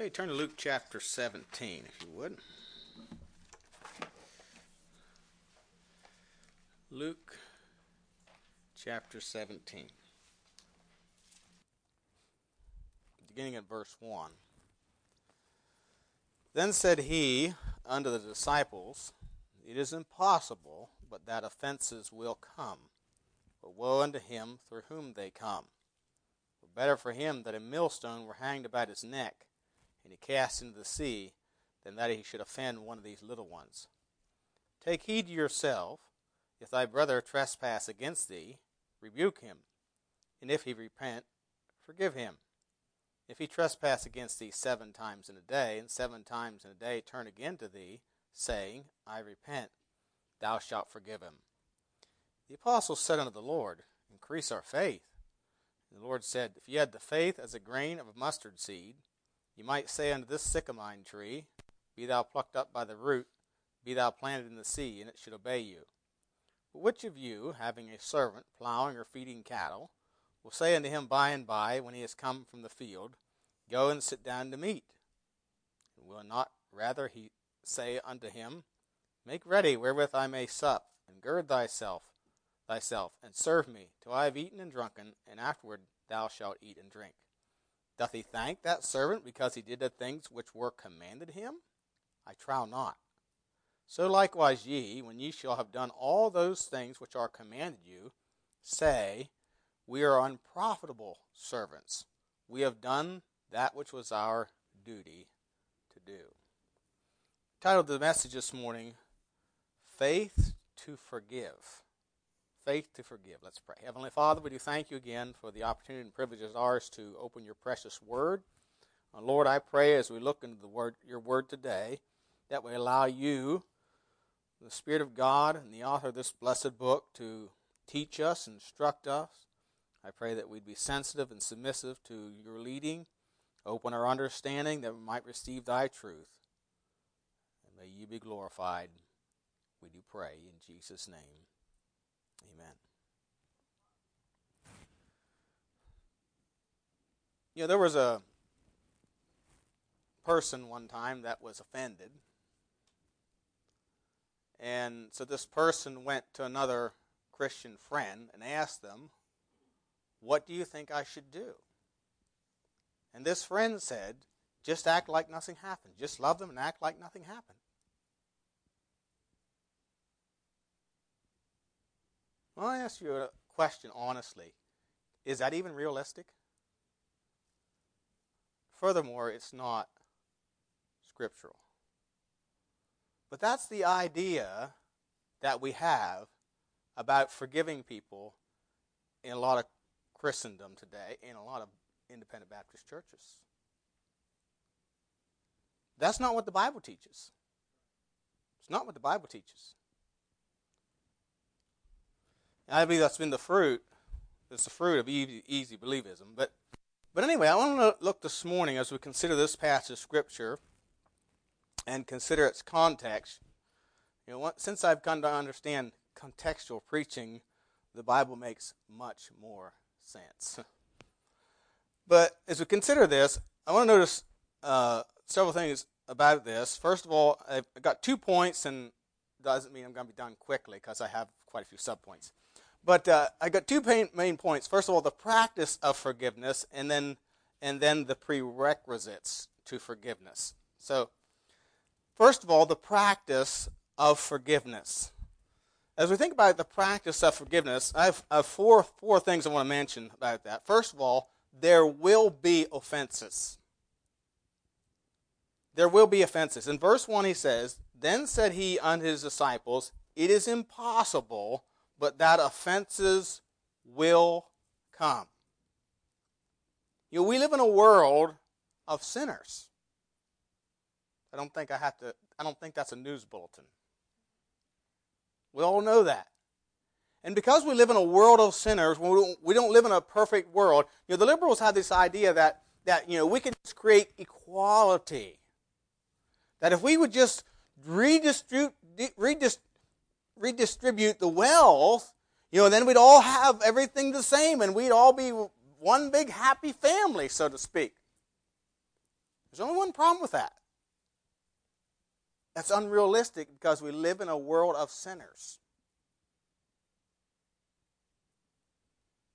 Okay, turn to Luke chapter 17, if you would. Luke chapter 17. Beginning at verse 1. Then said he unto the disciples, It is impossible but that offenses will come. But woe unto him through whom they come. For better for him that a millstone were hanged about his neck and he cast into the sea, than that he should offend one of these little ones. Take heed to yourself. If thy brother trespass against thee, rebuke him. And if he repent, forgive him. If he trespass against thee seven times in a day, and seven times in a day turn again to thee, saying, I repent, thou shalt forgive him. The apostles said unto the Lord, Increase our faith. And the Lord said, If ye had the faith as a grain of mustard seed, you might say unto this sycamine tree, Be thou plucked up by the root, be thou planted in the sea, and it should obey you. But which of you, having a servant plowing or feeding cattle, will say unto him by and by, when he is come from the field, Go and sit down to meat? And will not rather he say unto him, Make ready wherewith I may sup, and gird thyself, thyself, and serve me till I have eaten and drunken, and afterward thou shalt eat and drink. Doth he thank that servant because he did the things which were commanded him? I trow not. So likewise ye, when ye shall have done all those things which are commanded you, say, We are unprofitable servants. We have done that which was our duty to do. Title of the message this morning, Faith to Forgive faith to forgive. Let's pray. Heavenly Father, we do thank you again for the opportunity and privilege as ours to open your precious word. Uh, Lord, I pray as we look into the word, your word today, that we allow you, the Spirit of God and the author of this blessed book, to teach us, instruct us. I pray that we'd be sensitive and submissive to your leading, open our understanding that we might receive thy truth. And may you be glorified. We do pray in Jesus' name. Amen. You know, there was a person one time that was offended. And so this person went to another Christian friend and asked them, What do you think I should do? And this friend said, Just act like nothing happened. Just love them and act like nothing happened. Well, I ask you a question honestly. Is that even realistic? Furthermore, it's not scriptural. But that's the idea that we have about forgiving people in a lot of Christendom today, in a lot of independent Baptist churches. That's not what the Bible teaches. It's not what the Bible teaches. I believe that's been the fruit. It's the fruit of easy, easy believism. But, but anyway, I want to look this morning as we consider this passage of Scripture and consider its context. You know, since I've come to understand contextual preaching, the Bible makes much more sense. But as we consider this, I want to notice uh, several things about this. First of all, I've got two points, and doesn't mean I'm going to be done quickly because I have quite a few subpoints. But uh, I got two main, main points. First of all, the practice of forgiveness, and then and then the prerequisites to forgiveness. So, first of all, the practice of forgiveness. As we think about the practice of forgiveness, I have, I have four four things I want to mention about that. First of all, there will be offenses. There will be offenses. In verse 1, he says, Then said he unto his disciples, It is impossible but that offenses will come. You know, we live in a world of sinners. I don't think I have to I don't think that's a news bulletin. We all know that. And because we live in a world of sinners, we don't, we don't live in a perfect world. You know, the liberals have this idea that that you know we can just create equality. That if we would just redistribute, redistribute redistribute the wealth, you know, then we'd all have everything the same and we'd all be one big happy family, so to speak. There's only one problem with that. That's unrealistic because we live in a world of sinners.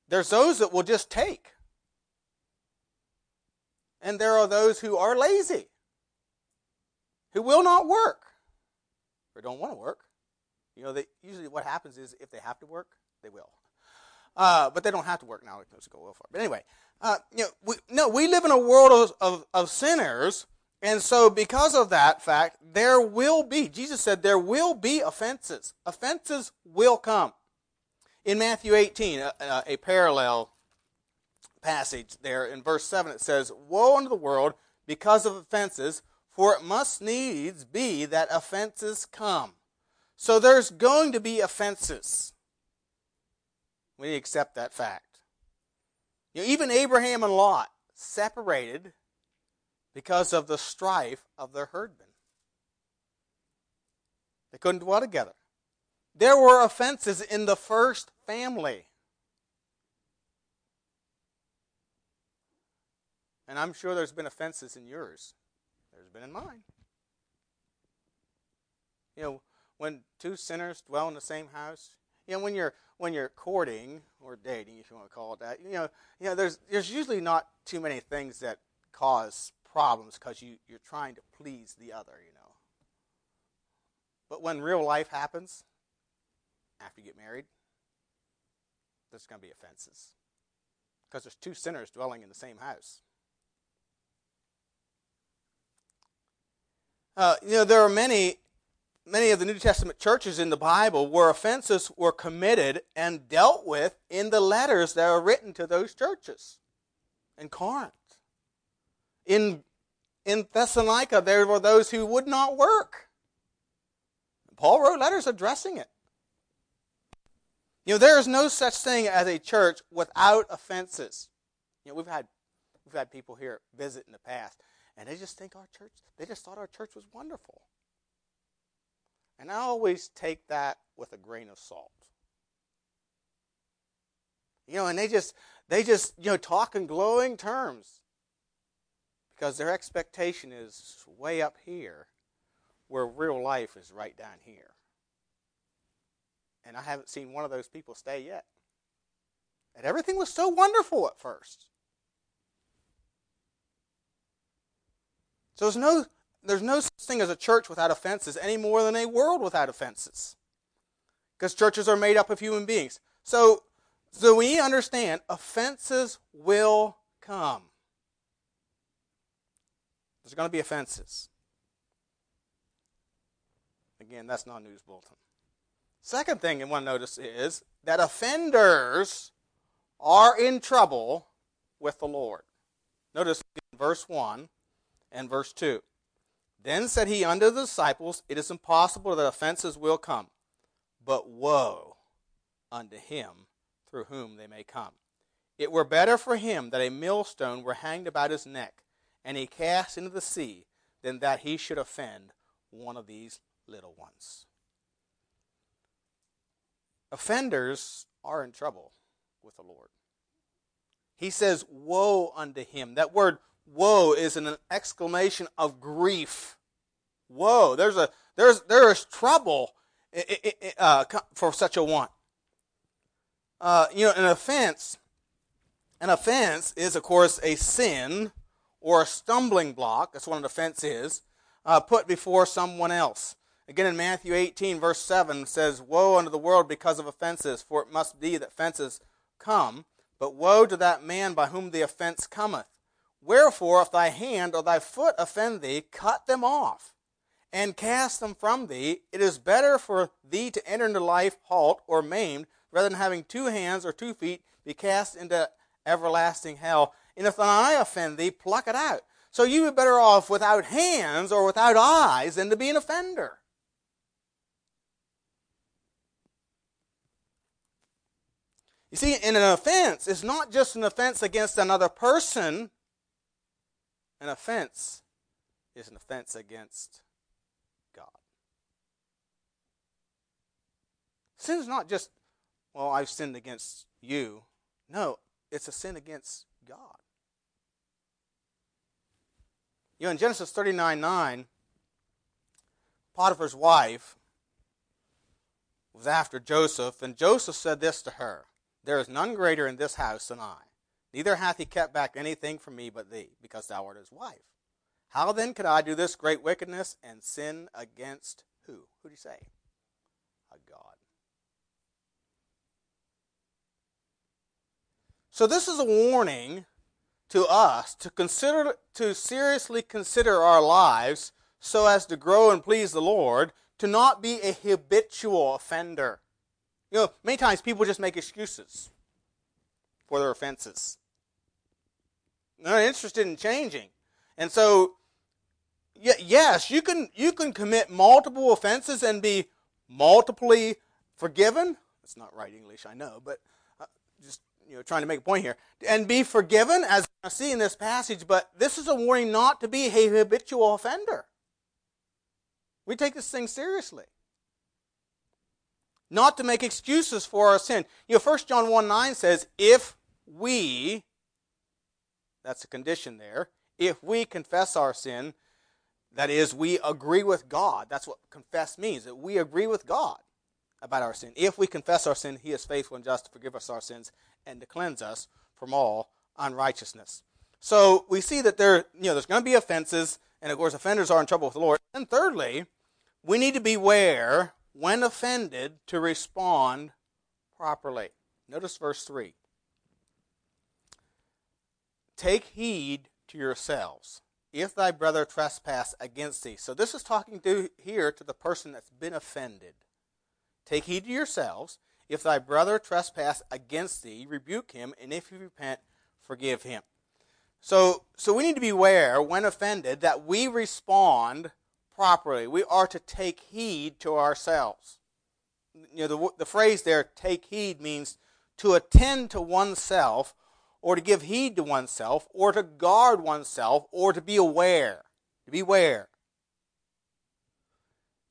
There's those that will just take. And there are those who are lazy, who will not work, or don't want to work. You know, they, usually what happens is if they have to work, they will. Uh, but they don't have to work now. Let's go well far. But anyway, uh, you know, we, no, we live in a world of, of, of sinners, and so because of that fact, there will be. Jesus said there will be offenses. Offenses will come. In Matthew 18, a, a, a parallel passage there in verse 7, it says, "Woe unto the world because of offenses, for it must needs be that offenses come." So there's going to be offenses. We accept that fact. You know, even Abraham and Lot separated because of the strife of their herdmen. They couldn't dwell together. There were offenses in the first family. And I'm sure there's been offenses in yours. There's been in mine. You know, when two sinners dwell in the same house, you know, when you're when you're courting or dating, if you want to call it that, you know, you know, there's there's usually not too many things that cause problems because you you're trying to please the other, you know. But when real life happens, after you get married, there's going to be offenses because there's two sinners dwelling in the same house. Uh, you know, there are many many of the New Testament churches in the Bible where offenses were committed and dealt with in the letters that are written to those churches. In Corinth. In, in Thessalonica, there were those who would not work. Paul wrote letters addressing it. You know, there is no such thing as a church without offenses. You know, we've had we've had people here visit in the past, and they just think our church, they just thought our church was wonderful. And I always take that with a grain of salt. You know, and they just they just, you know, talk in glowing terms. Because their expectation is way up here where real life is right down here. And I haven't seen one of those people stay yet. And everything was so wonderful at first. So there's no there's no such thing as a church without offenses any more than a world without offenses. Because churches are made up of human beings. So, so we understand offenses will come. There's going to be offenses. Again, that's not news bulletin. Second thing you want to notice is that offenders are in trouble with the Lord. Notice in verse 1 and verse 2. Then said he unto the disciples, It is impossible that offenses will come, but woe unto him through whom they may come. It were better for him that a millstone were hanged about his neck, and he cast into the sea, than that he should offend one of these little ones. Offenders are in trouble with the Lord. He says, Woe unto him. That word woe is an exclamation of grief. Woe! There's a there's there is trouble uh, for such a one. Uh, you know, an offense, an offense is of course a sin or a stumbling block. That's what an offense is. Uh, put before someone else. Again, in Matthew 18, verse 7, says, Woe unto the world because of offenses, for it must be that offenses come, but woe to that man by whom the offense cometh. Wherefore, if thy hand or thy foot offend thee, cut them off and cast them from thee. It is better for thee to enter into life halt or maimed, rather than having two hands or two feet be cast into everlasting hell. And if thine eye offend thee, pluck it out. So you be better off without hands or without eyes than to be an offender. You see, in an offense, it's not just an offense against another person, an offense is an offense against God. Sin is not just, well, I've sinned against you. No, it's a sin against God. You know, in Genesis 39 9, Potiphar's wife was after Joseph, and Joseph said this to her There is none greater in this house than I. Neither hath he kept back anything from me but thee, because thou art his wife. How then could I do this great wickedness and sin against who? Who do you say? A God. So this is a warning to us to consider to seriously consider our lives so as to grow and please the Lord, to not be a habitual offender. You know, many times people just make excuses for their offenses. Not interested in changing. And so, yes, you can, you can commit multiple offenses and be multiply forgiven. That's not right English, I know, but uh, just you know, trying to make a point here. And be forgiven, as I see in this passage, but this is a warning not to be a habitual offender. We take this thing seriously. Not to make excuses for our sin. You know, 1 John 1 9 says, if we, that's a condition there, if we confess our sin, that is, we agree with God. That's what confess means, that we agree with God about our sin. If we confess our sin, He is faithful and just to forgive us our sins and to cleanse us from all unrighteousness. So we see that there, you know, there's going to be offenses, and of course, offenders are in trouble with the Lord. And thirdly, we need to beware when offended to respond properly. Notice verse 3. Take heed to yourselves if thy brother trespass against thee. So this is talking to here to the person that's been offended. Take heed to yourselves if thy brother trespass against thee, rebuke him, and if he repent, forgive him. So so we need to beware when offended that we respond properly. We are to take heed to ourselves. You know, the, the phrase there, take heed, means to attend to oneself, or to give heed to oneself, or to guard oneself, or to be aware. To beware.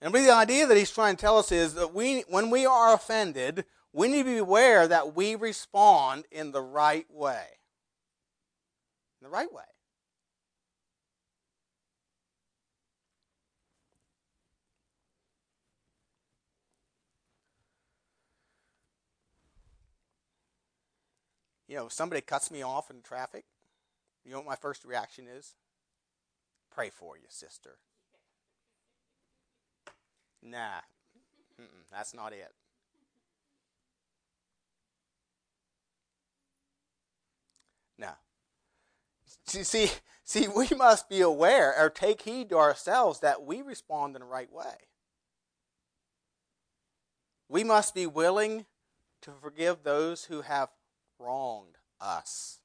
And really, the idea that he's trying to tell us is that we, when we are offended, we need to be aware that we respond in the right way. In the right way. You know, if somebody cuts me off in traffic, you know what my first reaction is? Pray for you, sister. Nah, Mm-mm, that's not it. No. See, see, we must be aware or take heed to ourselves that we respond in the right way. We must be willing to forgive those who have wronged us.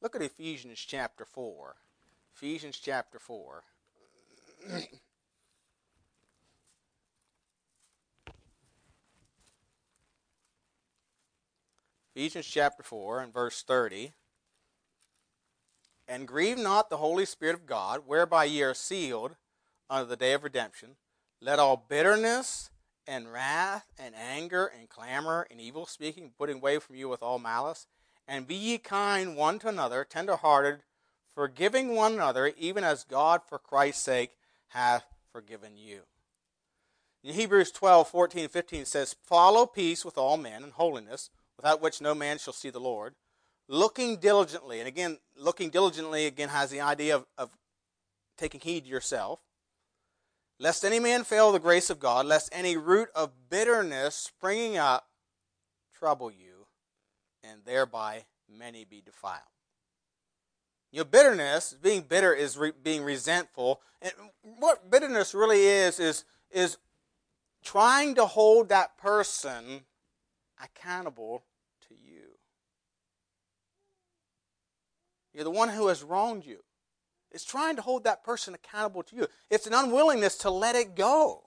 Look at Ephesians chapter 4. Ephesians chapter 4. Ephesians chapter 4 and verse 30. And grieve not the Holy Spirit of God, whereby ye are sealed unto the day of redemption. Let all bitterness and wrath and anger and clamor and evil speaking putting away from you with all malice. And be ye kind one to another, tenderhearted, forgiving one another, even as God for Christ's sake hath forgiven you. In Hebrews 12, 14, 15 says, Follow peace with all men and holiness, without which no man shall see the Lord. Looking diligently, and again, looking diligently again has the idea of, of taking heed yourself lest any man fail the grace of God, lest any root of bitterness springing up trouble you, and thereby many be defiled. You know, bitterness, being bitter is re- being resentful. And what bitterness really is, is, is trying to hold that person accountable to you. You're the one who has wronged you. It's trying to hold that person accountable to you. It's an unwillingness to let it go.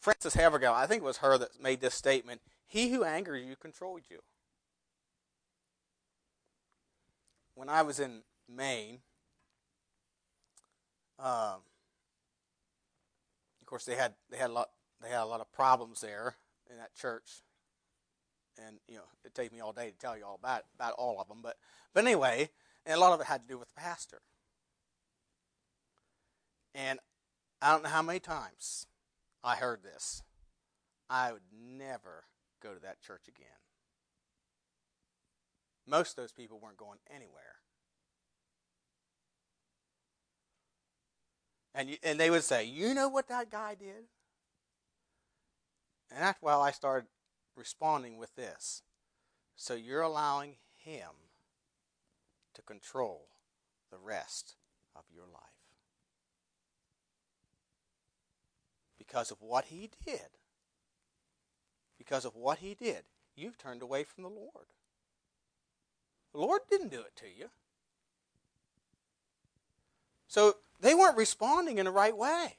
Frances Havergal, I think it was her that made this statement He who angered you controlled you. When I was in Maine, um, of course they had they had a lot they had a lot of problems there in that church and you know it'd take me all day to tell you all about about all of them. But but anyway, And a lot of it had to do with the pastor. And I don't know how many times I heard this. I would never go to that church again. Most of those people weren't going anywhere. And, you, and they would say, You know what that guy did? And that's why I started responding with this. So you're allowing him to control the rest of your life. Because of what he did. Because of what he did, you've turned away from the Lord. The Lord didn't do it to you. So they weren't responding in the right way.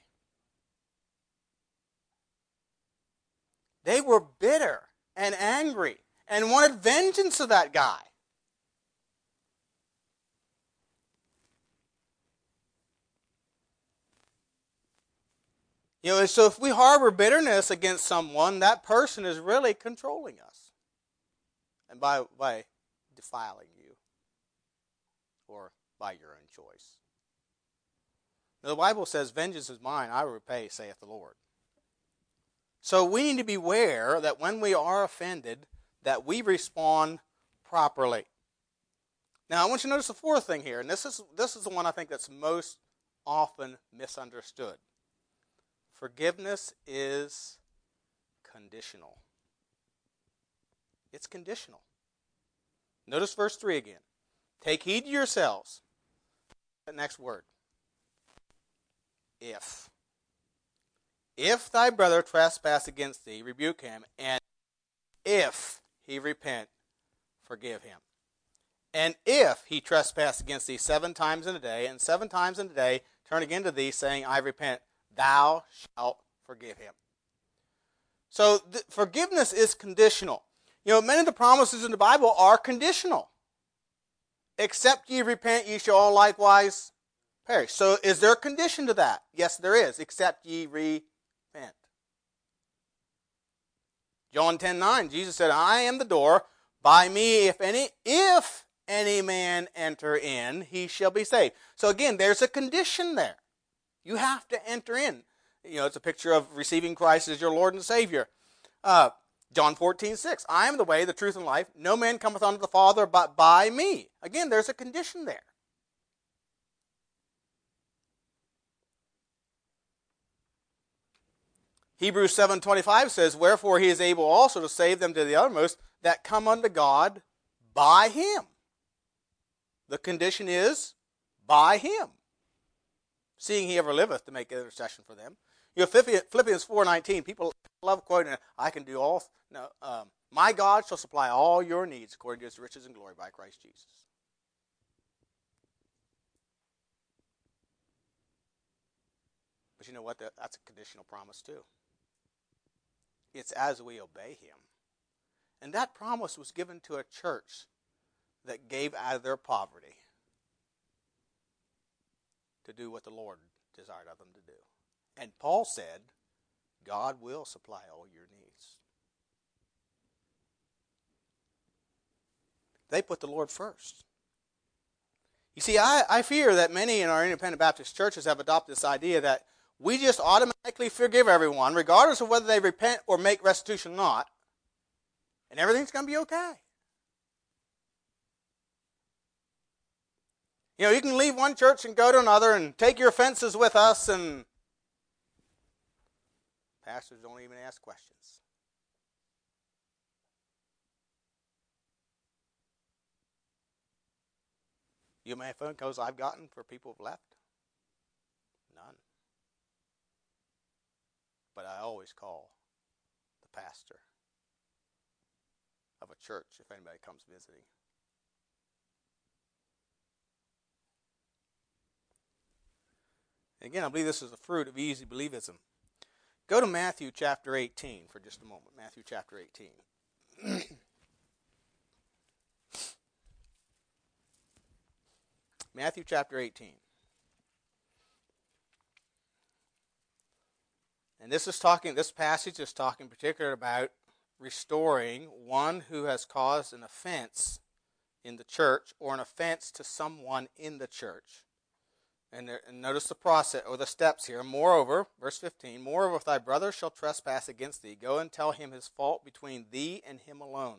They were bitter and angry and wanted vengeance of that guy. You know, so if we harbor bitterness against someone, that person is really controlling us. And by, by defiling you or by your own choice. Now, the Bible says, Vengeance is mine, I will repay, saith the Lord. So we need to beware that when we are offended, that we respond properly. Now, I want you to notice the fourth thing here, and this is, this is the one I think that's most often misunderstood. Forgiveness is conditional. It's conditional. Notice verse 3 again. Take heed to yourselves. The next word. If. If thy brother trespass against thee, rebuke him, and if he repent, forgive him. And if he trespass against thee seven times in a day, and seven times in a day turn again to thee, saying, I repent, thou shalt forgive him. So forgiveness is conditional. You know, many of the promises in the Bible are conditional. Except ye repent, ye shall all likewise perish. So is there a condition to that? Yes, there is. Except ye repent. John 10 9, Jesus said, I am the door. By me, if any, if any man enter in, he shall be saved. So again, there's a condition there. You have to enter in. You know, it's a picture of receiving Christ as your Lord and Savior. Uh, John 14, 6. I am the way, the truth, and life. No man cometh unto the Father but by me. Again, there's a condition there. Hebrews 7:25 says, "Wherefore he is able also to save them to the uttermost that come unto God by him." The condition is by him. Seeing he ever liveth to make intercession for them. You know, Philippians 4:19, people love quoting I can do all no, um, my God shall supply all your needs according to his riches and glory by Christ Jesus. But you know what? That's a conditional promise too. It's as we obey him. And that promise was given to a church that gave out of their poverty to do what the Lord desired of them to do. And Paul said, God will supply all your needs. They put the Lord first. You see, I, I fear that many in our independent Baptist churches have adopted this idea that we just automatically forgive everyone, regardless of whether they repent or make restitution or not, and everything's going to be okay. You know, you can leave one church and go to another and take your offenses with us, and pastors don't even ask questions. You how many phone calls I've gotten for people who've left? None. But I always call the pastor of a church if anybody comes visiting. Again, I believe this is the fruit of easy believism. Go to Matthew chapter 18 for just a moment. Matthew chapter 18. Matthew chapter 18. And this is talking, this passage is talking particularly about restoring one who has caused an offense in the church or an offense to someone in the church. And, there, and, notice the process or the steps here. Moreover, verse 15, moreover, if thy brother shall trespass against thee, go and tell him his fault between thee and him alone.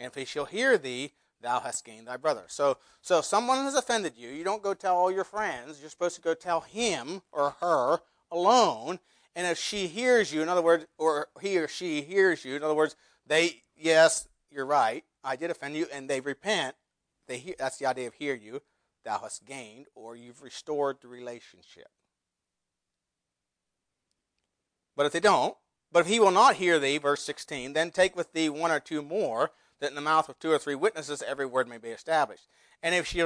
And if he shall hear thee, thou hast gained thy brother. So, so if someone has offended you, you don't go tell all your friends. You're supposed to go tell him or her alone. And if she hears you, in other words, or he or she hears you, in other words, they, yes, you're right, I did offend you, and they repent, they hear, that's the idea of hear you, thou hast gained, or you've restored the relationship. But if they don't, but if he will not hear thee, verse 16, then take with thee one or two more, that in the mouth of two or three witnesses every word may be established. And if, she,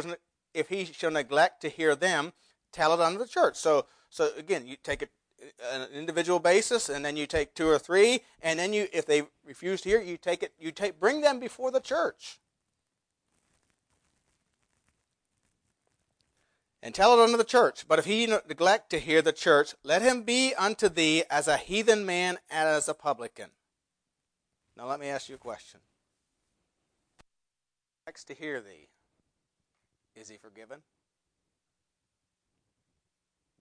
if he shall neglect to hear them, tell it unto the church. So, so again, you take it an individual basis, and then you take two or three, and then you, if they refuse to hear, you take it, you take, bring them before the church. and tell it unto the church. But if he neglect to hear the church, let him be unto thee as a heathen man and as a publican. Now let me ask you a question. Next to hear thee, is he forgiven?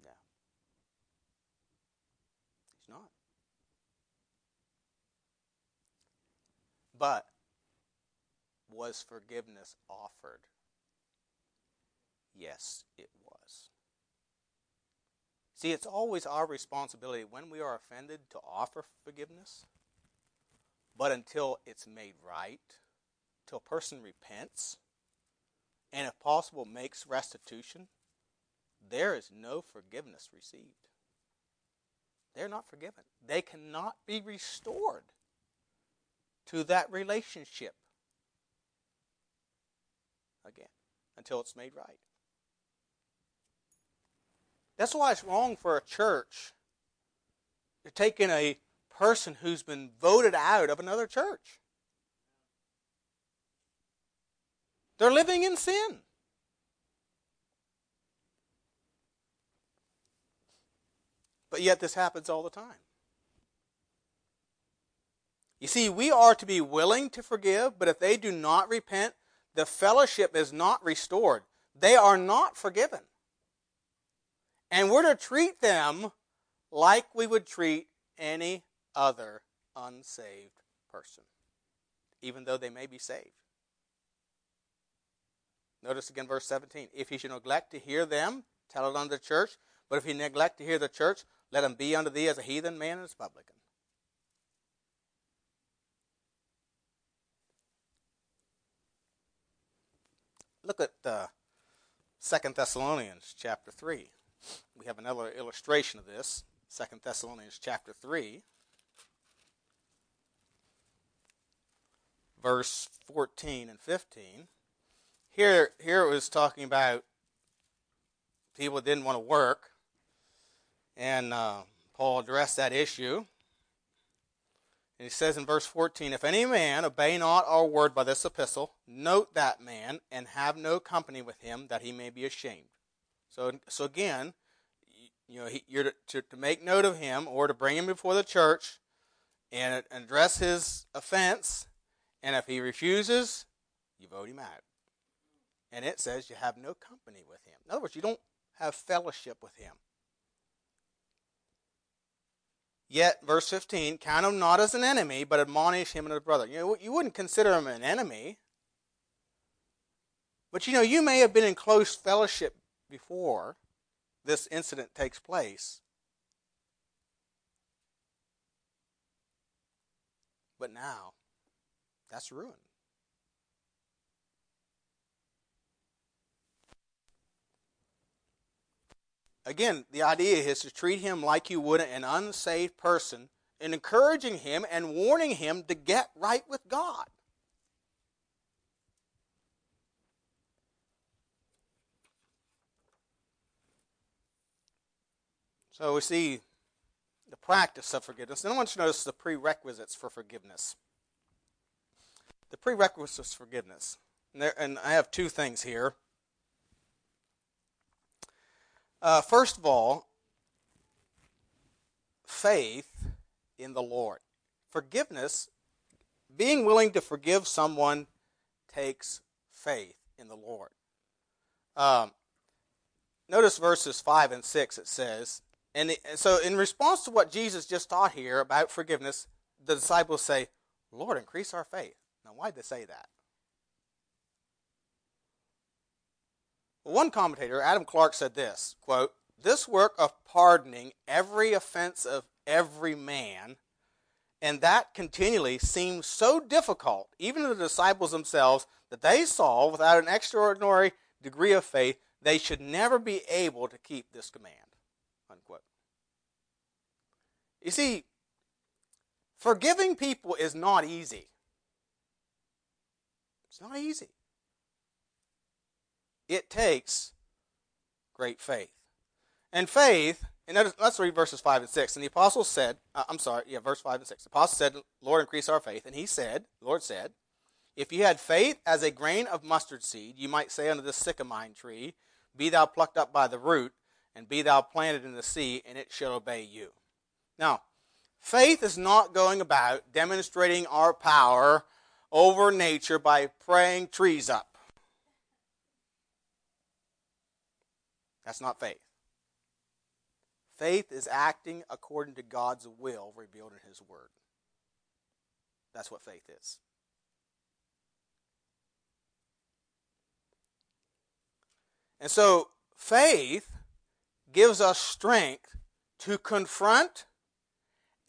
No. He's not. But was forgiveness offered? Yes, it was. See, it's always our responsibility when we are offended to offer forgiveness. But until it's made right, till a person repents, and if possible makes restitution, there is no forgiveness received. They're not forgiven. They cannot be restored to that relationship again until it's made right. That's why it's wrong for a church to take in a person who's been voted out of another church. They're living in sin. But yet, this happens all the time. You see, we are to be willing to forgive, but if they do not repent, the fellowship is not restored. They are not forgiven. And we're to treat them like we would treat any other unsaved person, even though they may be saved. Notice again verse 17. If he should neglect to hear them, tell it unto the church. But if he neglect to hear the church, let him be unto thee as a heathen man and as a publican. Look at uh, 2 Thessalonians chapter 3 we have another illustration of this, Second Thessalonians chapter 3, verse 14 and 15. Here, here it was talking about people didn't want to work, and uh, Paul addressed that issue. And he says in verse 14, If any man obey not our word by this epistle, note that man, and have no company with him, that he may be ashamed. So, so again, you know, he, you're to, to, to, make note of him or to bring him before the church and address his offense. And if he refuses, you vote him out. And it says you have no company with him. In other words, you don't have fellowship with him. Yet, verse 15, count him not as an enemy, but admonish him and his brother. You know, you wouldn't consider him an enemy. But you know, you may have been in close fellowship before this incident takes place. But now, that's ruined. Again, the idea is to treat him like you would an unsaved person and encouraging him and warning him to get right with God. So we see the practice of forgiveness. Then I want you to notice the prerequisites for forgiveness. The prerequisites for forgiveness. And, there, and I have two things here. Uh, first of all, faith in the Lord. Forgiveness, being willing to forgive someone, takes faith in the Lord. Um, notice verses 5 and 6, it says, and so in response to what Jesus just taught here about forgiveness, the disciples say, Lord, increase our faith. Now, why'd they say that? One commentator, Adam Clarke, said this quote, This work of pardoning every offense of every man, and that continually seemed so difficult, even to the disciples themselves, that they saw, without an extraordinary degree of faith, they should never be able to keep this command. Unquote. You see, forgiving people is not easy. It's not easy. It takes great faith. And faith, and let's read verses 5 and 6. And the apostle said, uh, I'm sorry, yeah, verse 5 and 6. The apostle said, Lord, increase our faith. And he said, Lord said, if you had faith as a grain of mustard seed, you might say unto this sycamore tree, Be thou plucked up by the root, and be thou planted in the sea, and it shall obey you. Now, faith is not going about demonstrating our power over nature by praying trees up. That's not faith. Faith is acting according to God's will revealed in His Word. That's what faith is. And so faith gives us strength to confront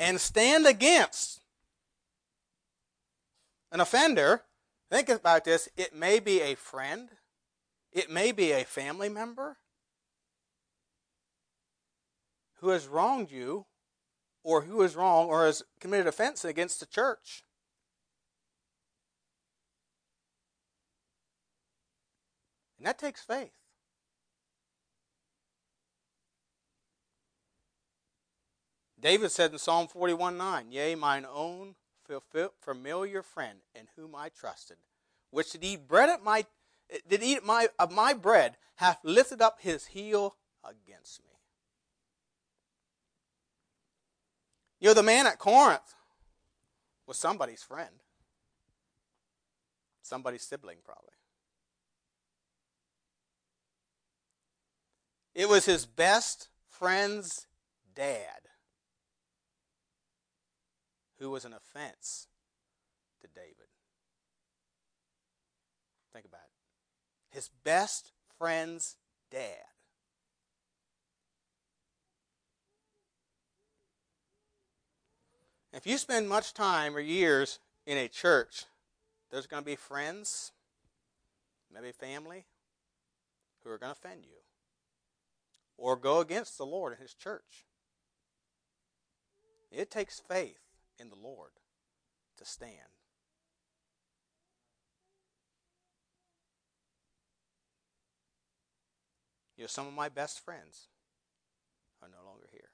and stand against an offender. Think about this. It may be a friend, it may be a family member who has wronged you or who is wrong or has committed offense against the church. And that takes faith. David said in Psalm 41 9, Yea, mine own familiar friend in whom I trusted, which did eat bread at my did eat my of my bread, hath lifted up his heel against me. You know, the man at Corinth was somebody's friend. Somebody's sibling, probably. It was his best friend's dad who was an offense to David. Think about it. His best friend's dad. If you spend much time or years in a church, there's going to be friends, maybe family, who are going to offend you or go against the Lord and His church. It takes faith in the Lord to stand. You know, some of my best friends are no longer here.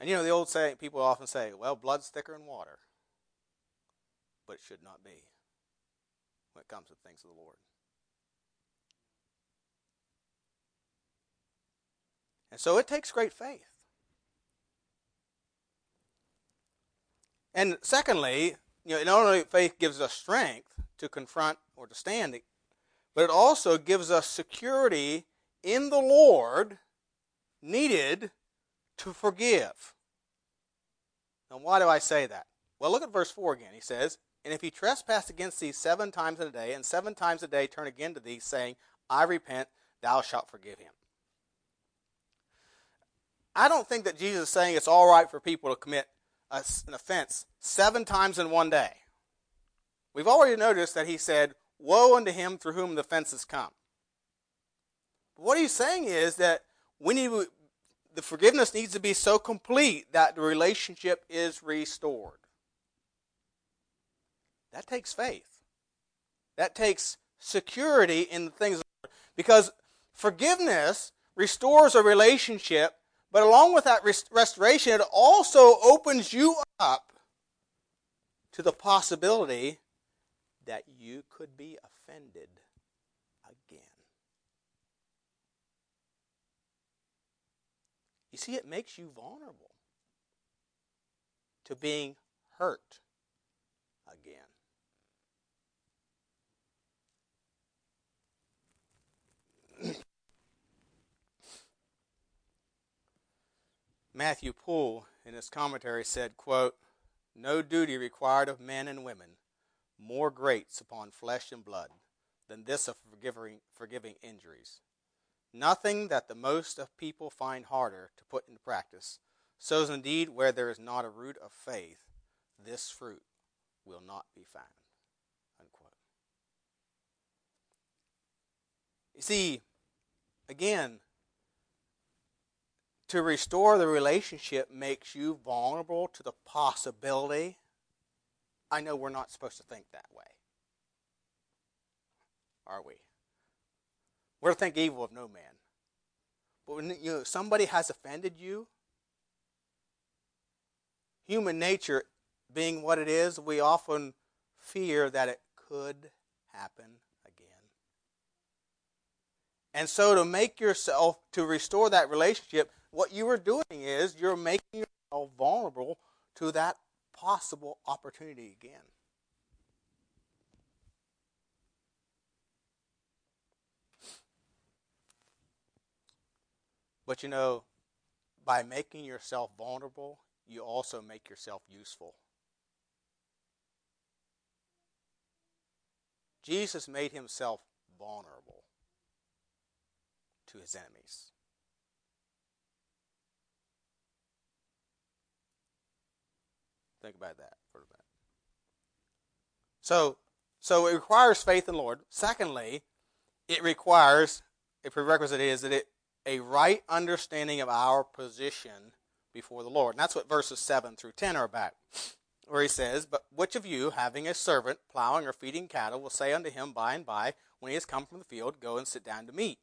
And you know, the old saying, people often say, well, blood's thicker than water. But it should not be when it comes to things of the Lord. And so it takes great faith. And secondly, you know, not only faith gives us strength to confront or to stand, but it also gives us security in the Lord needed to forgive. Now, why do I say that? Well, look at verse 4 again. He says, And if he trespass against thee seven times in a day, and seven times a day turn again to thee, saying, I repent, thou shalt forgive him. I don't think that Jesus is saying it's all right for people to commit an offense seven times in one day. We've already noticed that he said, Woe unto him through whom the offenses come. But what he's saying is that we need the forgiveness needs to be so complete that the relationship is restored. That takes faith. That takes security in the things because forgiveness restores a relationship but along with that restoration, it also opens you up to the possibility that you could be offended again. You see, it makes you vulnerable. to being hurt again. Matthew Poole, in his commentary, said, quote, No duty required of men and women more grates upon flesh and blood than this of forgiving, forgiving injuries. Nothing that the most of people find harder to put into practice. So is indeed where there is not a root of faith, this fruit will not be found. Unquote. You see, again, to restore the relationship makes you vulnerable to the possibility. I know we're not supposed to think that way. Are we? We're to think evil of no man. But when you know, somebody has offended you, human nature being what it is, we often fear that it could happen again. And so, to make yourself, to restore that relationship, what you are doing is you're making yourself vulnerable to that possible opportunity again. But you know, by making yourself vulnerable, you also make yourself useful. Jesus made himself vulnerable to his enemies. Think about that for a minute. So, so it requires faith in the Lord. Secondly, it requires a prerequisite is that it a right understanding of our position before the Lord. And that's what verses 7 through 10 are about. Where he says, But which of you, having a servant plowing or feeding cattle, will say unto him by and by, when he has come from the field, Go and sit down to meat?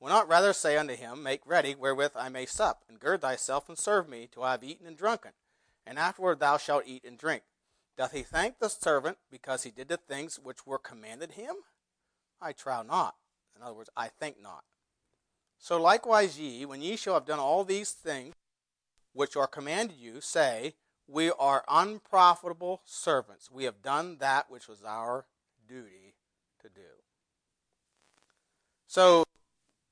Will not rather say unto him, Make ready wherewith I may sup, and gird thyself and serve me till I have eaten and drunken, and afterward thou shalt eat and drink? Doth he thank the servant because he did the things which were commanded him? I trow not. In other words, I think not. So likewise ye, when ye shall have done all these things which are commanded you, say, We are unprofitable servants. We have done that which was our duty to do. So,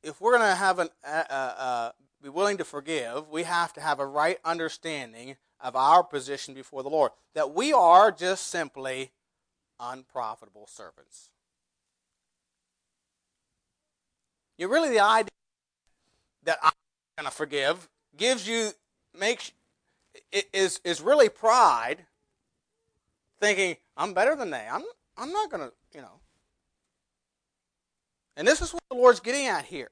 if we're going to have an, uh, uh, be willing to forgive, we have to have a right understanding of our position before the Lord. That we are just simply unprofitable servants. You really the idea that I'm going to forgive gives you makes is is really pride thinking I'm better than they. I'm I'm not going to, you know. And this is what the Lord's getting at here.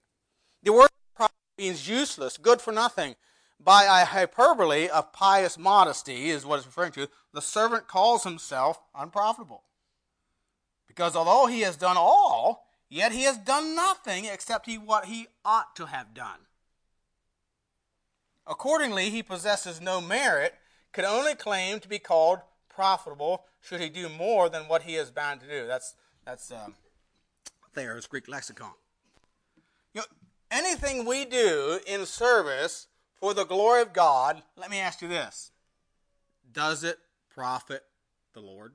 The word pride means useless, good for nothing. By a hyperbole of pious modesty is what it's referring to. The servant calls himself unprofitable. Because although he has done all, Yet he has done nothing except he, what he ought to have done. Accordingly, he possesses no merit, can only claim to be called profitable should he do more than what he is bound to do. That's that's um, Thayer's Greek lexicon. You know, anything we do in service for the glory of God, let me ask you this: Does it profit the Lord?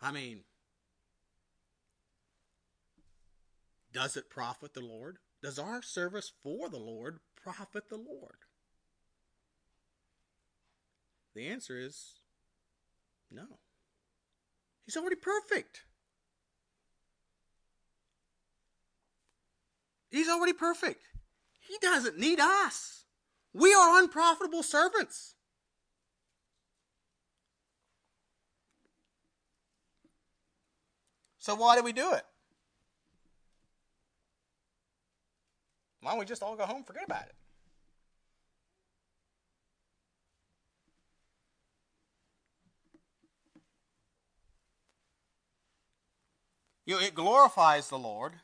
I mean, does it profit the Lord? Does our service for the Lord profit the Lord? The answer is no. He's already perfect. He's already perfect. He doesn't need us. We are unprofitable servants. So why do we do it? Why don't we just all go home forget about it? You know, it glorifies the Lord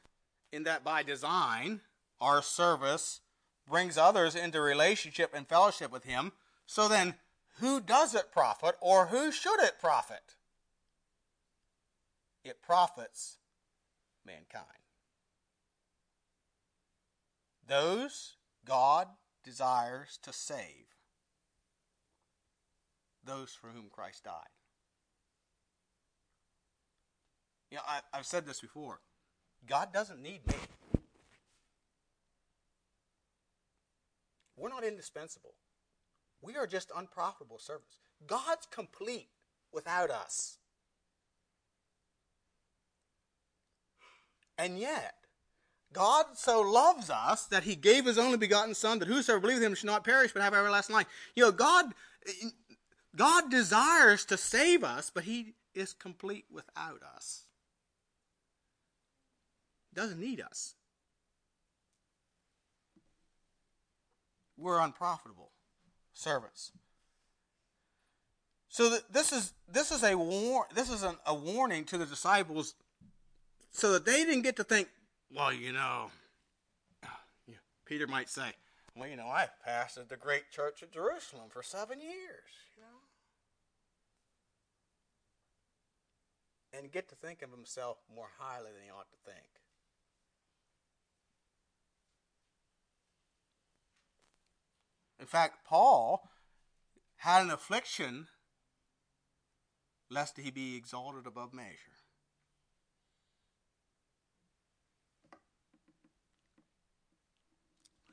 in that by design, our service brings others into relationship and fellowship with Him. So then, who does it profit or who should it profit? It profits mankind. Those God desires to save. Those for whom Christ died. You know, I, I've said this before. God doesn't need me. We're not indispensable. We are just unprofitable servants. God's complete without us. And yet, God so loves us that he gave his only begotten Son, that whosoever believes in him should not perish but have everlasting life. You know, God, God desires to save us, but he is complete without us. He doesn't need us. We're unprofitable servants. So this is this is a war, this is an, a warning to the disciples, so that they didn't get to think, well, you know, Peter might say, well, you know, I pastored the great church at Jerusalem for seven years, you know, and get to think of himself more highly than he ought to think. In fact, Paul had an affliction lest he be exalted above measure.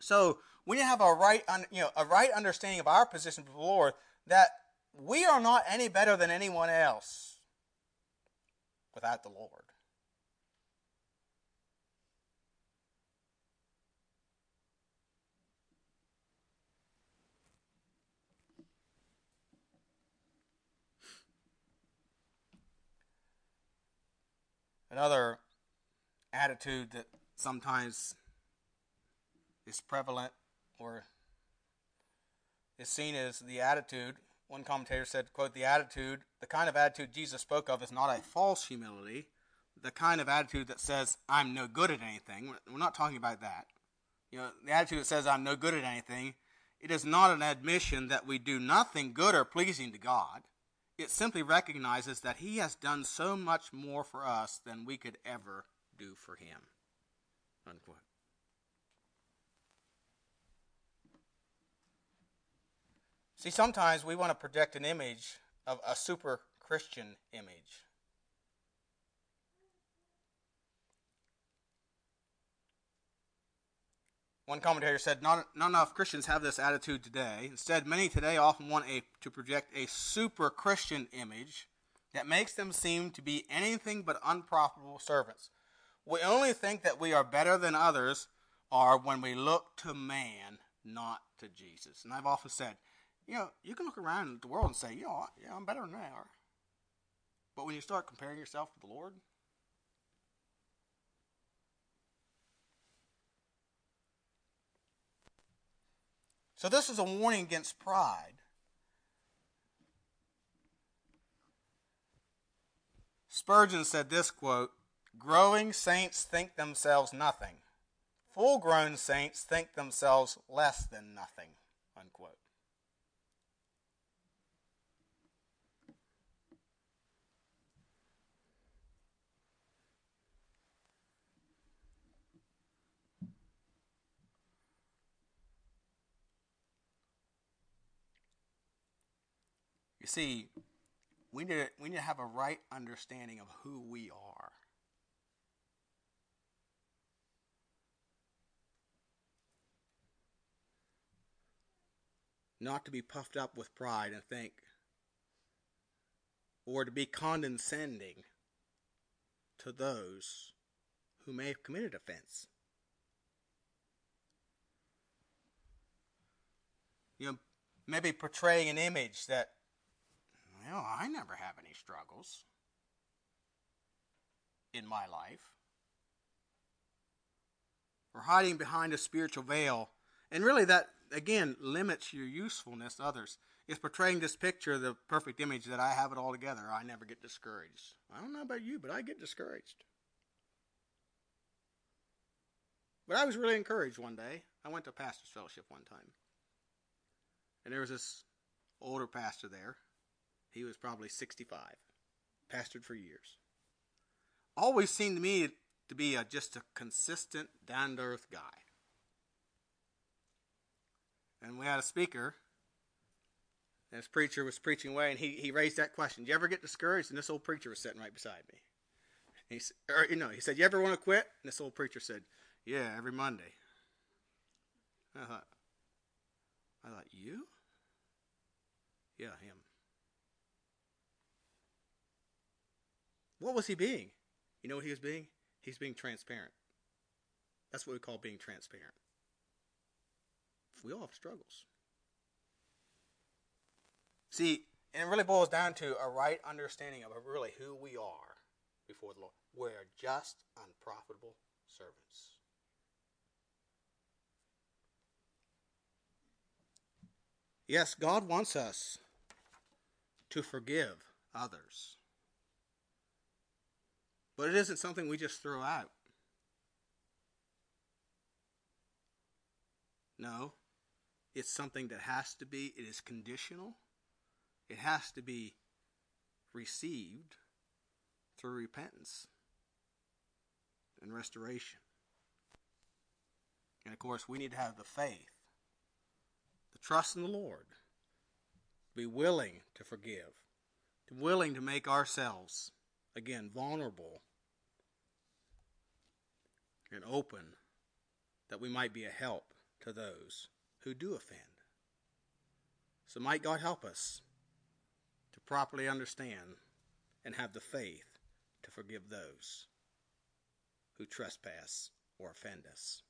So we have a right, you know, a right understanding of our position before the Lord that we are not any better than anyone else without the Lord. Another attitude that sometimes is prevalent or is seen as the attitude. One commentator said, quote, the attitude, the kind of attitude Jesus spoke of is not a false humility, the kind of attitude that says, I'm no good at anything. We're not talking about that. You know, the attitude that says, I'm no good at anything, it is not an admission that we do nothing good or pleasing to God. It simply recognizes that He has done so much more for us than we could ever do for Him. Unquote. See, sometimes we want to project an image of a super Christian image. One commentator said, not, not enough Christians have this attitude today. Instead, many today often want a, to project a super Christian image that makes them seem to be anything but unprofitable servants. We only think that we are better than others are when we look to man, not to Jesus. And I've often said, you know, you can look around the world and say, you know, yeah, I'm better than they are. But when you start comparing yourself to the Lord, So this is a warning against pride. Spurgeon said this quote, growing saints think themselves nothing. Full grown saints think themselves less than nothing. Unquote. You see, we need, to, we need to have a right understanding of who we are. Not to be puffed up with pride and think, or to be condescending to those who may have committed offense. You know, maybe portraying an image that well, I never have any struggles in my life. Or hiding behind a spiritual veil. And really, that, again, limits your usefulness to others. It's portraying this picture, the perfect image that I have it all together. I never get discouraged. I don't know about you, but I get discouraged. But I was really encouraged one day. I went to pastor's fellowship one time. And there was this older pastor there he was probably 65, pastored for years. Always seemed to me to be a, just a consistent, down to earth guy. and we had a speaker. And this preacher was preaching away, and he, he raised that question: "Do you ever get discouraged?" And this old preacher was sitting right beside me. He or you know, he said, "You ever want to quit?" And this old preacher said, "Yeah, every Monday." I thought, I thought, you? Yeah, him. What was he being? You know what he was being? He's being transparent. That's what we call being transparent. We all have struggles. See, and it really boils down to a right understanding of really who we are before the Lord. We're just unprofitable servants. Yes, God wants us to forgive others. But it isn't something we just throw out. No, it's something that has to be, it is conditional. It has to be received through repentance and restoration. And of course, we need to have the faith the trust in the Lord, be willing to forgive, willing to make ourselves, again, vulnerable and open that we might be a help to those who do offend. So might God help us to properly understand and have the faith to forgive those who trespass or offend us.